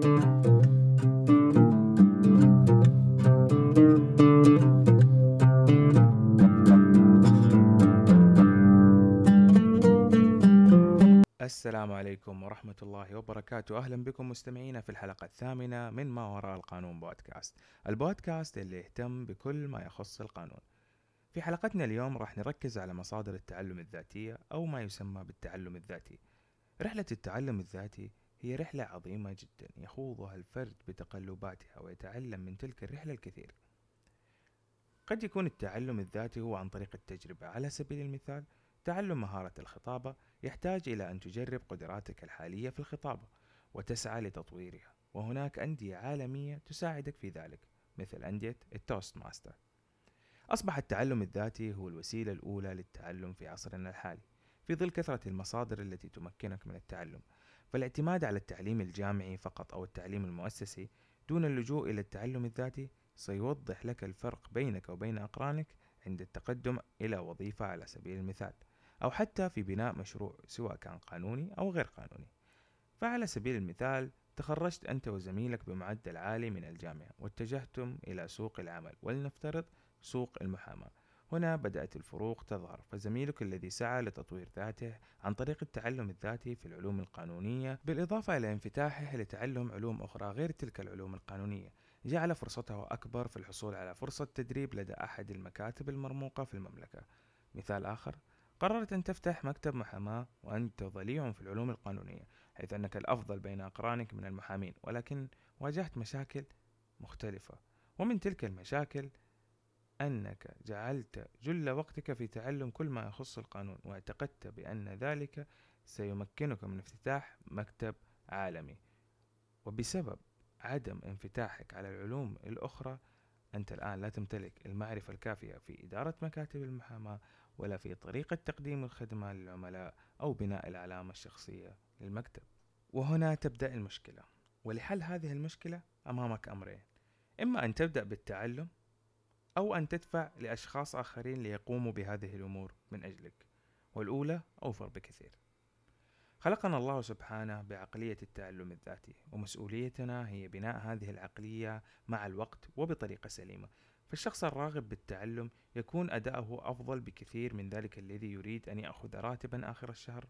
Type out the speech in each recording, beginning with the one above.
السلام عليكم ورحمة الله وبركاته. أهلا بكم مستمعينا في الحلقة الثامنة من ما وراء القانون بودكاست. البودكاست اللي يهتم بكل ما يخص القانون. في حلقتنا اليوم راح نركز على مصادر التعلم الذاتية أو ما يسمى بالتعلم الذاتي. رحلة التعلم الذاتي هي رحلة عظيمة جدا يخوضها الفرد بتقلباتها ويتعلم من تلك الرحلة الكثير. قد يكون التعلم الذاتي هو عن طريق التجربة. على سبيل المثال تعلم مهارة الخطابة يحتاج إلى أن تجرب قدراتك الحالية في الخطابة وتسعى لتطويرها. وهناك أندية عالمية تساعدك في ذلك مثل أندية ال Toastmaster أصبح التعلم الذاتي هو الوسيلة الأولى للتعلم في عصرنا الحالي. في ظل كثرة المصادر التي تمكنك من التعلم فالاعتماد على التعليم الجامعي فقط أو التعليم المؤسسي دون اللجوء إلى التعلم الذاتي سيوضح لك الفرق بينك وبين أقرانك عند التقدم إلى وظيفة على سبيل المثال أو حتى في بناء مشروع سواء كان قانوني أو غير قانوني. فعلى سبيل المثال تخرجت أنت وزميلك بمعدل عالي من الجامعة واتجهتم إلى سوق العمل ولنفترض سوق المحاماة. هنا بدأت الفروق تظهر فزميلك الذي سعى لتطوير ذاته عن طريق التعلم الذاتي في العلوم القانونية بالإضافة إلى انفتاحه لتعلم علوم أخرى غير تلك العلوم القانونية. جعل فرصته أكبر في الحصول على فرصة تدريب لدى أحد المكاتب المرموقة في المملكة. مثال آخر قررت أن تفتح مكتب محاماة وأنت ضليع في العلوم القانونية حيث أنك الأفضل بين أقرانك من المحامين ولكن واجهت مشاكل مختلفة. ومن تلك المشاكل أنك جعلت جل وقتك في تعلم كل ما يخص القانون واعتقدت بأن ذلك سيمكنك من افتتاح مكتب عالمي. وبسبب عدم انفتاحك على العلوم الأخرى أنت الآن لا تمتلك المعرفة الكافية في إدارة مكاتب المحاماة ولا في طريقة تقديم الخدمة للعملاء أو بناء العلامة الشخصية للمكتب. وهنا تبدأ المشكلة. ولحل هذه المشكلة أمامك أمرين. إما أن تبدأ بالتعلم أو أن تدفع لأشخاص آخرين ليقوموا بهذه الأمور من أجلك. والأولى أوفر بكثير. خلقنا الله سبحانه بعقلية التعلم الذاتي ومسؤوليتنا هي بناء هذه العقلية مع الوقت وبطريقة سليمة. فالشخص الراغب بالتعلم يكون أداؤه أفضل بكثير من ذلك الذي يريد أن يأخذ راتبا آخر الشهر.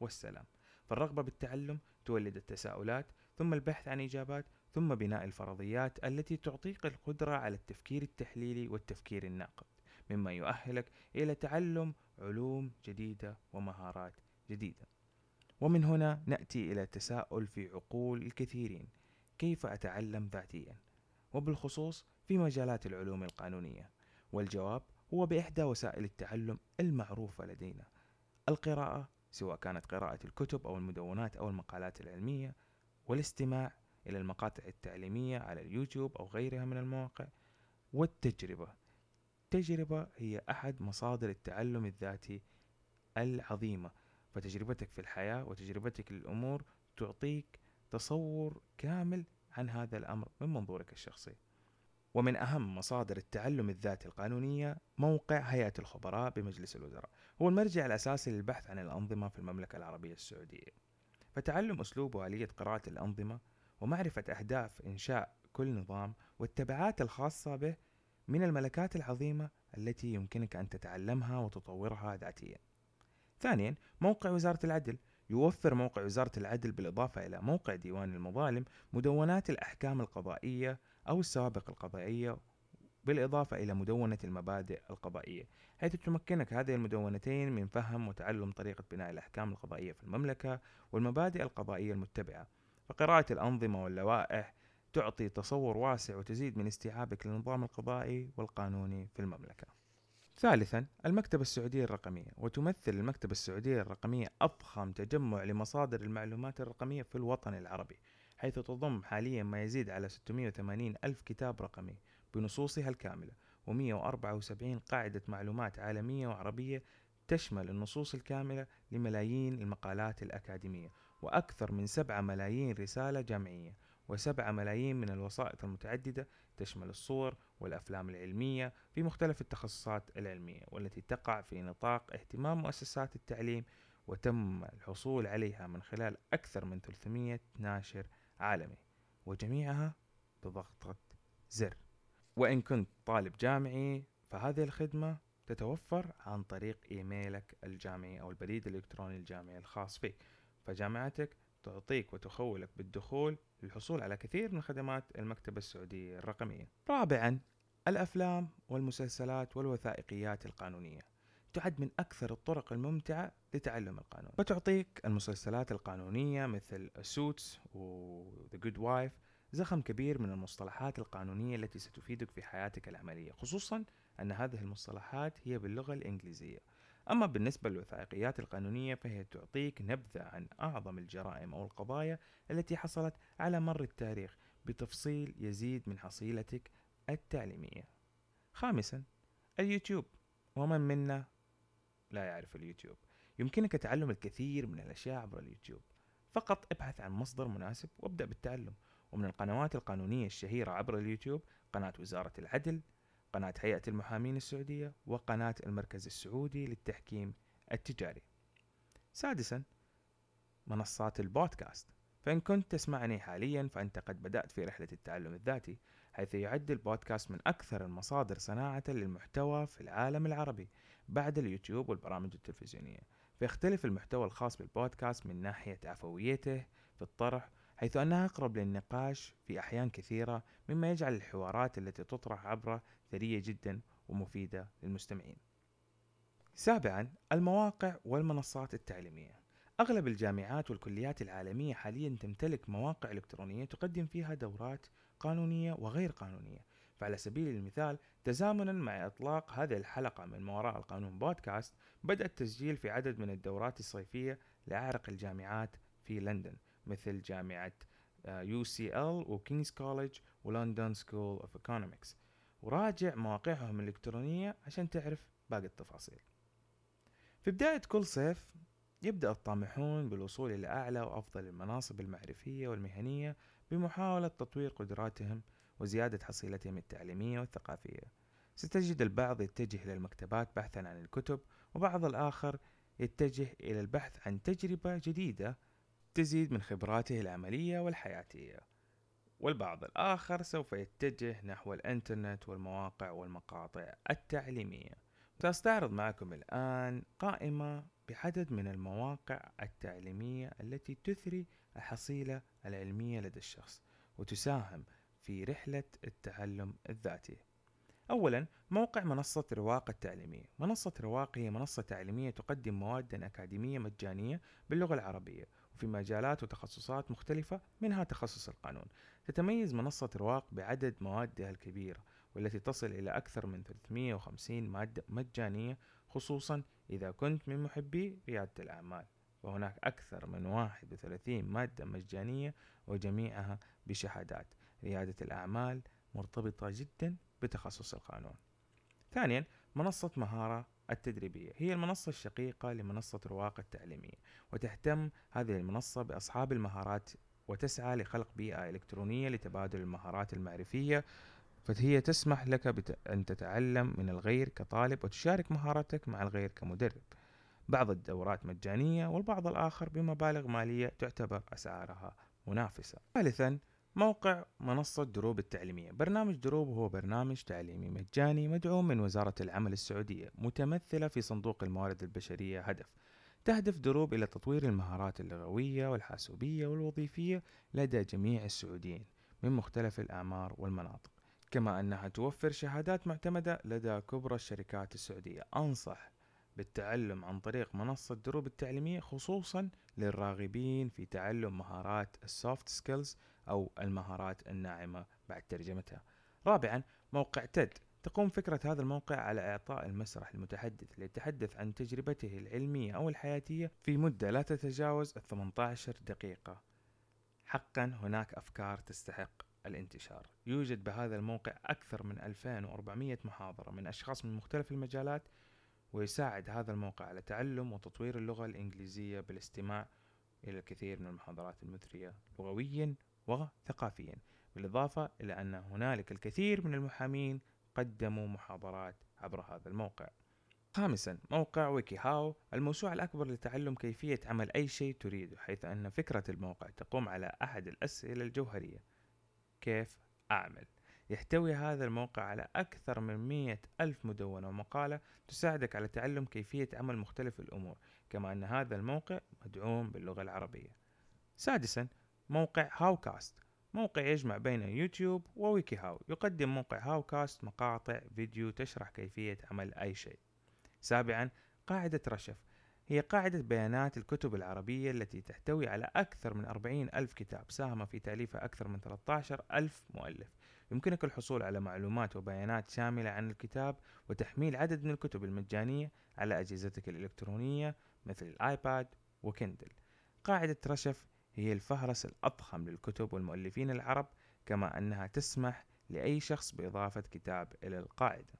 والسلام. فالرغبة بالتعلم تولد التساؤلات ثم البحث عن إجابات ثم بناء الفرضيات التي تعطيك القدرة على التفكير التحليلي والتفكير الناقد مما يؤهلك إلى تعلم علوم جديدة ومهارات جديدة. ومن هنا نأتي إلى تساؤل في عقول الكثيرين كيف أتعلم ذاتيا؟ وبالخصوص في مجالات العلوم القانونية. والجواب هو بإحدى وسائل التعلم المعروفة لدينا. القراءة سواء كانت قراءة الكتب أو المدونات أو المقالات العلمية والاستماع إلى المقاطع التعليمية على اليوتيوب أو غيرها من المواقع. والتجربة. التجربة هي أحد مصادر التعلم الذاتي العظيمة. فتجربتك في الحياة وتجربتك للأمور تعطيك تصور كامل عن هذا الأمر من منظورك الشخصي. ومن أهم مصادر التعلم الذاتي القانونية موقع هيئة الخبراء بمجلس الوزراء. هو المرجع الأساسي للبحث عن الأنظمة في المملكة العربية السعودية. فتعلم أسلوب وآلية قراءة الأنظمة ومعرفة أهداف إنشاء كل نظام والتبعات الخاصة به من الملكات العظيمة التي يمكنك أن تتعلمها وتطورها ذاتيا. ثانيا موقع وزارة العدل. يوفر موقع وزارة العدل بالإضافة إلى موقع ديوان المظالم مدونات الأحكام القضائية أو السوابق القضائية بالإضافة إلى مدونة المبادئ القضائية حيث تمكنك هذه المدونتين من فهم وتعلم طريقة بناء الأحكام القضائية في المملكة والمبادئ القضائية المتبعة. فقراءة الأنظمة واللوائح تعطي تصور واسع وتزيد من استيعابك للنظام القضائي والقانوني في المملكة. ثالثا المكتبة السعودية الرقمية وتمثل المكتبة السعودية الرقمية أضخم تجمع لمصادر المعلومات الرقمية في الوطن العربي حيث تضم حاليا ما يزيد على 680 ألف كتاب رقمي بنصوصها الكاملة و174 قاعدة معلومات عالمية وعربية تشمل النصوص الكاملة لملايين المقالات الأكاديمية. وأكثر من 7 ملايين رسالة جامعية وسبعة ملايين من الوسائط المتعددة تشمل الصور والأفلام العلمية في مختلف التخصصات العلمية والتي تقع في نطاق اهتمام مؤسسات التعليم وتم الحصول عليها من خلال أكثر من 300 ناشر عالمي. وجميعها بضغطة زر. وإن كنت طالب جامعي فهذه الخدمة تتوفر عن طريق إيميلك الجامعي أو البريد الإلكتروني الجامعي الخاص فيك. فجامعتك تعطيك وتخولك بالدخول للحصول على كثير من خدمات المكتبة السعودية الرقمية. رابعا الأفلام والمسلسلات والوثائقيات القانونية. تعد من أكثر الطرق الممتعة لتعلم القانون. وتعطيك المسلسلات القانونية مثل سوتس و The Good Wife زخم كبير من المصطلحات القانونية التي ستفيدك في حياتك العملية خصوصا أن هذه المصطلحات هي باللغة الإنجليزية. أما بالنسبة للوثائقيات القانونية فهي تعطيك نبذة عن أعظم الجرائم أو القضايا التي حصلت على مر التاريخ بتفصيل يزيد من حصيلتك التعليمية. خامسا اليوتيوب. ومن منا لا يعرف اليوتيوب؟ يمكنك تعلم الكثير من الأشياء عبر اليوتيوب. فقط ابحث عن مصدر مناسب وابدأ بالتعلم. ومن القنوات القانونية الشهيرة عبر اليوتيوب قناة وزارة العدل قناة هيئة المحامين السعودية وقناة المركز السعودي للتحكيم التجاري. سادسا منصات البودكاست. فإن كنت تسمعني حاليا فأنت قد بدأت في رحلة التعلم الذاتي حيث يعد البودكاست من أكثر المصادر صناعة للمحتوى في العالم العربي بعد اليوتيوب والبرامج التلفزيونية. فيختلف المحتوى الخاص بالبودكاست من ناحية عفويته في الطرح حيث أنها أقرب للنقاش في أحيان كثيرة مما يجعل الحوارات التي تطرح عبره ثرية جدا ومفيدة للمستمعين. سابعا المواقع والمنصات التعليمية. أغلب الجامعات والكليات العالمية حاليا تمتلك مواقع إلكترونية تقدم فيها دورات قانونية وغير قانونية. فعلى سبيل المثال تزامنا مع إطلاق هذه الحلقة من وراء القانون بودكاست بدأ التسجيل في عدد من الدورات الصيفية لأعرق الجامعات في لندن مثل جامعة ال و King's College و London School of Economics وراجع مواقعهم الإلكترونية عشان تعرف باقي التفاصيل. في بداية كل صيف يبدأ الطامحون بالوصول إلى أعلى وأفضل المناصب المعرفية والمهنية بمحاولة تطوير قدراتهم وزيادة حصيلتهم التعليمية والثقافية. ستجد البعض يتجه إلى المكتبات بحثا عن الكتب وبعض الآخر يتجه إلى البحث عن تجربة جديدة تزيد من خبراته العملية والحياتية. والبعض الآخر سوف يتجه نحو الإنترنت والمواقع والمقاطع التعليمية. سأستعرض معكم الآن قائمة بعدد من المواقع التعليمية التي تثري الحصيلة العلمية لدى الشخص وتساهم في رحلة التعلم الذاتي أولا موقع منصة رواق التعليمية. منصة رواق هي منصة تعليمية تقدم مواد أكاديمية مجانية باللغة العربية. وفي مجالات وتخصصات مختلفة منها تخصص القانون. تتميز منصة رواق بعدد موادها الكبيرة والتي تصل إلى أكثر من 350 مادة مجانية خصوصا إذا كنت من محبي ريادة الأعمال. وهناك أكثر من 31 مادة مجانية وجميعها بشهادات. ريادة الأعمال مرتبطة جدا بتخصص القانون. ثانيا منصة مهارة التدريبية. هي المنصة الشقيقة لمنصة رواق التعليمية وتهتم هذه المنصة بأصحاب المهارات وتسعى لخلق بيئة إلكترونية لتبادل المهارات المعرفية. فهي تسمح لك أن تتعلم من الغير كطالب وتشارك مهاراتك مع الغير كمدرب. بعض الدورات مجانية والبعض الآخر بمبالغ مالية تعتبر أسعارها منافسة. ثالثا موقع منصة دروب التعليمية. برنامج دروب هو برنامج تعليمي مجاني مدعوم من وزارة العمل السعودية متمثلة في صندوق الموارد البشرية هدف. تهدف دروب إلى تطوير المهارات اللغوية والحاسوبية والوظيفية لدى جميع السعوديين من مختلف الأعمار والمناطق. كما أنها توفر شهادات معتمدة لدى كبرى الشركات السعودية. أنصح بالتعلم عن طريق منصة دروب التعليمية خصوصا للراغبين في تعلم مهارات ال soft skills أو المهارات الناعمة بعد ترجمتها. رابعا موقع TED تقوم فكرة هذا الموقع على إعطاء المسرح المتحدث ليتحدث عن تجربته العلمية أو الحياتية في مدة لا تتجاوز 18 دقيقة. حقا هناك أفكار تستحق الانتشار. يوجد بهذا الموقع أكثر من 2400 محاضرة من أشخاص من مختلف المجالات ويساعد هذا الموقع على تعلم وتطوير اللغة الإنجليزية بالاستماع إلى الكثير من المحاضرات المثرية لغويا وثقافيا بالإضافة إلى أن هنالك الكثير من المحامين قدموا محاضرات عبر هذا الموقع. خامسا موقع ويكي هاو الموسوعة الأكبر لتعلم كيفية عمل أي شيء تريده حيث أن فكرة الموقع تقوم على أحد الأسئلة الجوهرية. كيف أعمل؟ يحتوي هذا الموقع على أكثر من مية ألف مدونة ومقالة تساعدك على تعلم كيفية عمل مختلف الأمور كما أن هذا الموقع مدعوم باللغة العربية. سادسا موقع هاوكاست. موقع يجمع بين يوتيوب وويكي هاو يقدم موقع هاوكاست مقاطع فيديو تشرح كيفية عمل أي شيء. سابعا قاعدة رشف. هي قاعدة بيانات الكتب العربية التي تحتوي على أكثر من 40 ألف كتاب. ساهم في تأليفها أكثر من 13 ألف مؤلف. يمكنك الحصول على معلومات وبيانات شاملة عن الكتاب وتحميل عدد من الكتب المجانية على أجهزتك الإلكترونية مثل الآيباد وكندل. قاعدة رشف هي الفهرس الأضخم للكتب والمؤلفين العرب كما أنها تسمح لأي شخص بإضافة كتاب إلى القاعدة.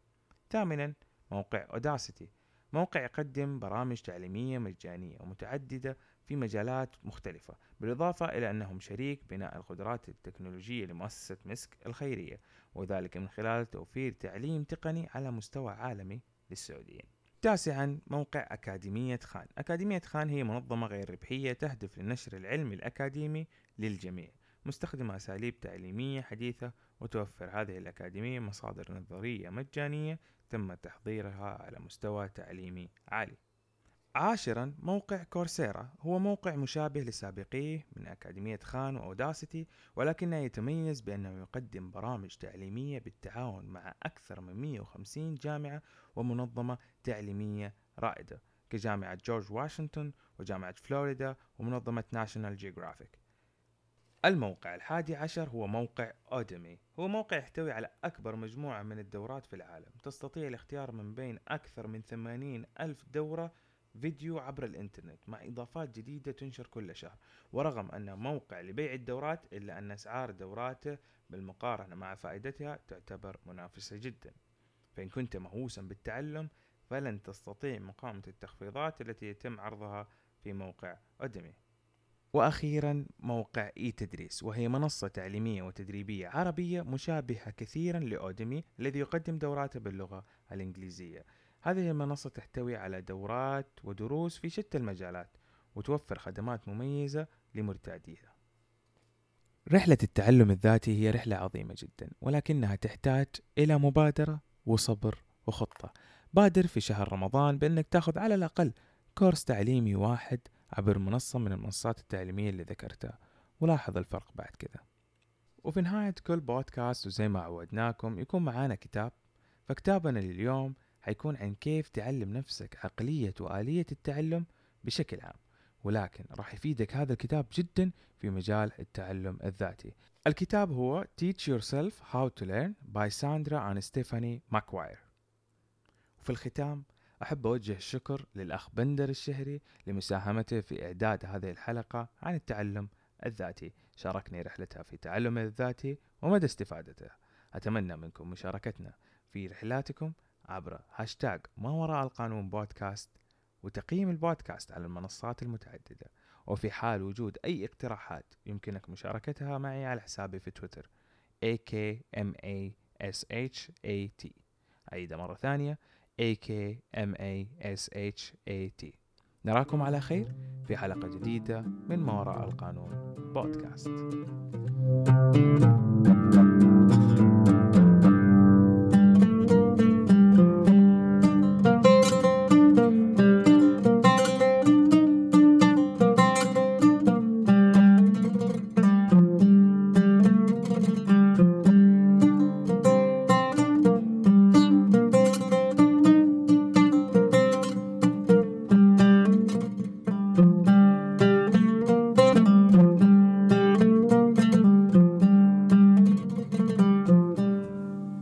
ثامنا موقع أوداسيتي موقع يقدم برامج تعليمية مجانية ومتعددة في مجالات مختلفة بالإضافة إلى أنهم شريك بناء القدرات التكنولوجية لمؤسسة مسك الخيرية وذلك من خلال توفير تعليم تقني على مستوى عالمي للسعوديين. تاسعا موقع أكاديمية خان. أكاديمية خان هي منظمة غير ربحية تهدف للنشر العلمي الأكاديمي للجميع. مستخدمة أساليب تعليمية حديثة وتوفر هذه الأكاديمية مصادر نظرية مجانية تم تحضيرها على مستوى تعليمي عالي. عاشرا موقع Coursera. هو موقع مشابه لسابقيه من أكاديمية خان و Udacity ولكنه يتميز بأنه يقدم برامج تعليمية بالتعاون مع أكثر من 150 جامعة ومنظمة تعليمية رائدة كجامعة جورج واشنطن وجامعة فلوريدا ومنظمة National Geographic. الموقع الحادي عشر هو موقع Udemy هو موقع يحتوي على أكبر مجموعة من الدورات في العالم. تستطيع الاختيار من بين أكثر من 80 ألف دورة فيديو عبر الإنترنت مع إضافات جديدة تنشر كل شهر. ورغم انه موقع لبيع الدورات إلا أن أسعار دوراته بالمقارنة مع فائدتها تعتبر منافسة جدا. فإن كنت مهووسا بالتعلم فلن تستطيع مقاومة التخفيضات التي يتم عرضها في موقع أدمي وأخيرا موقع إي تدريس وهي منصة تعليمية وتدريبية عربية مشابهة كثيرا لأودمي الذي يقدم دوراته باللغة الإنجليزية. هذه المنصة تحتوي على دورات ودروس في شتى المجالات وتوفر خدمات مميزة لمرتاديها. رحلة التعلم الذاتي هي رحلة عظيمة جدا ولكنها تحتاج إلى مبادرة وصبر وخطة. بادر في شهر رمضان بأنك تأخذ على الأقل كورس تعليمي واحد عبر منصة من المنصات التعليمية اللي ذكرتها. ولاحظ الفرق بعد كذا. وفي نهاية كل بودكاست وزي ما عودناكم يكون معانا كتاب. فكتابنا لليوم حيكون عن كيف تعلم نفسك عقلية وآلية التعلم بشكل عام. ولكن راح يفيدك هذا الكتاب جدا في مجال التعلم الذاتي. الكتاب هو Teach Yourself How to Learn by Sandra and Stephanie McQuire وفي الختام أحب أوجه الشكر للأخ بندر الشهري لمساهمته في إعداد هذه الحلقة عن التعلم الذاتي. شاركني رحلتها في تعلم الذاتي ومدى استفادته. أتمنى منكم مشاركتنا في رحلاتكم. عبر هاشتاج ما وراء القانون بودكاست وتقييم البودكاست على المنصات المتعددة. وفي حال وجود أي اقتراحات يمكنك مشاركتها معي على حسابي في تويتر AKMASHAT أعيد مرة ثانية AKMASHAT نراكم على خير في حلقة جديدة من ما وراء القانون بودكاست thank you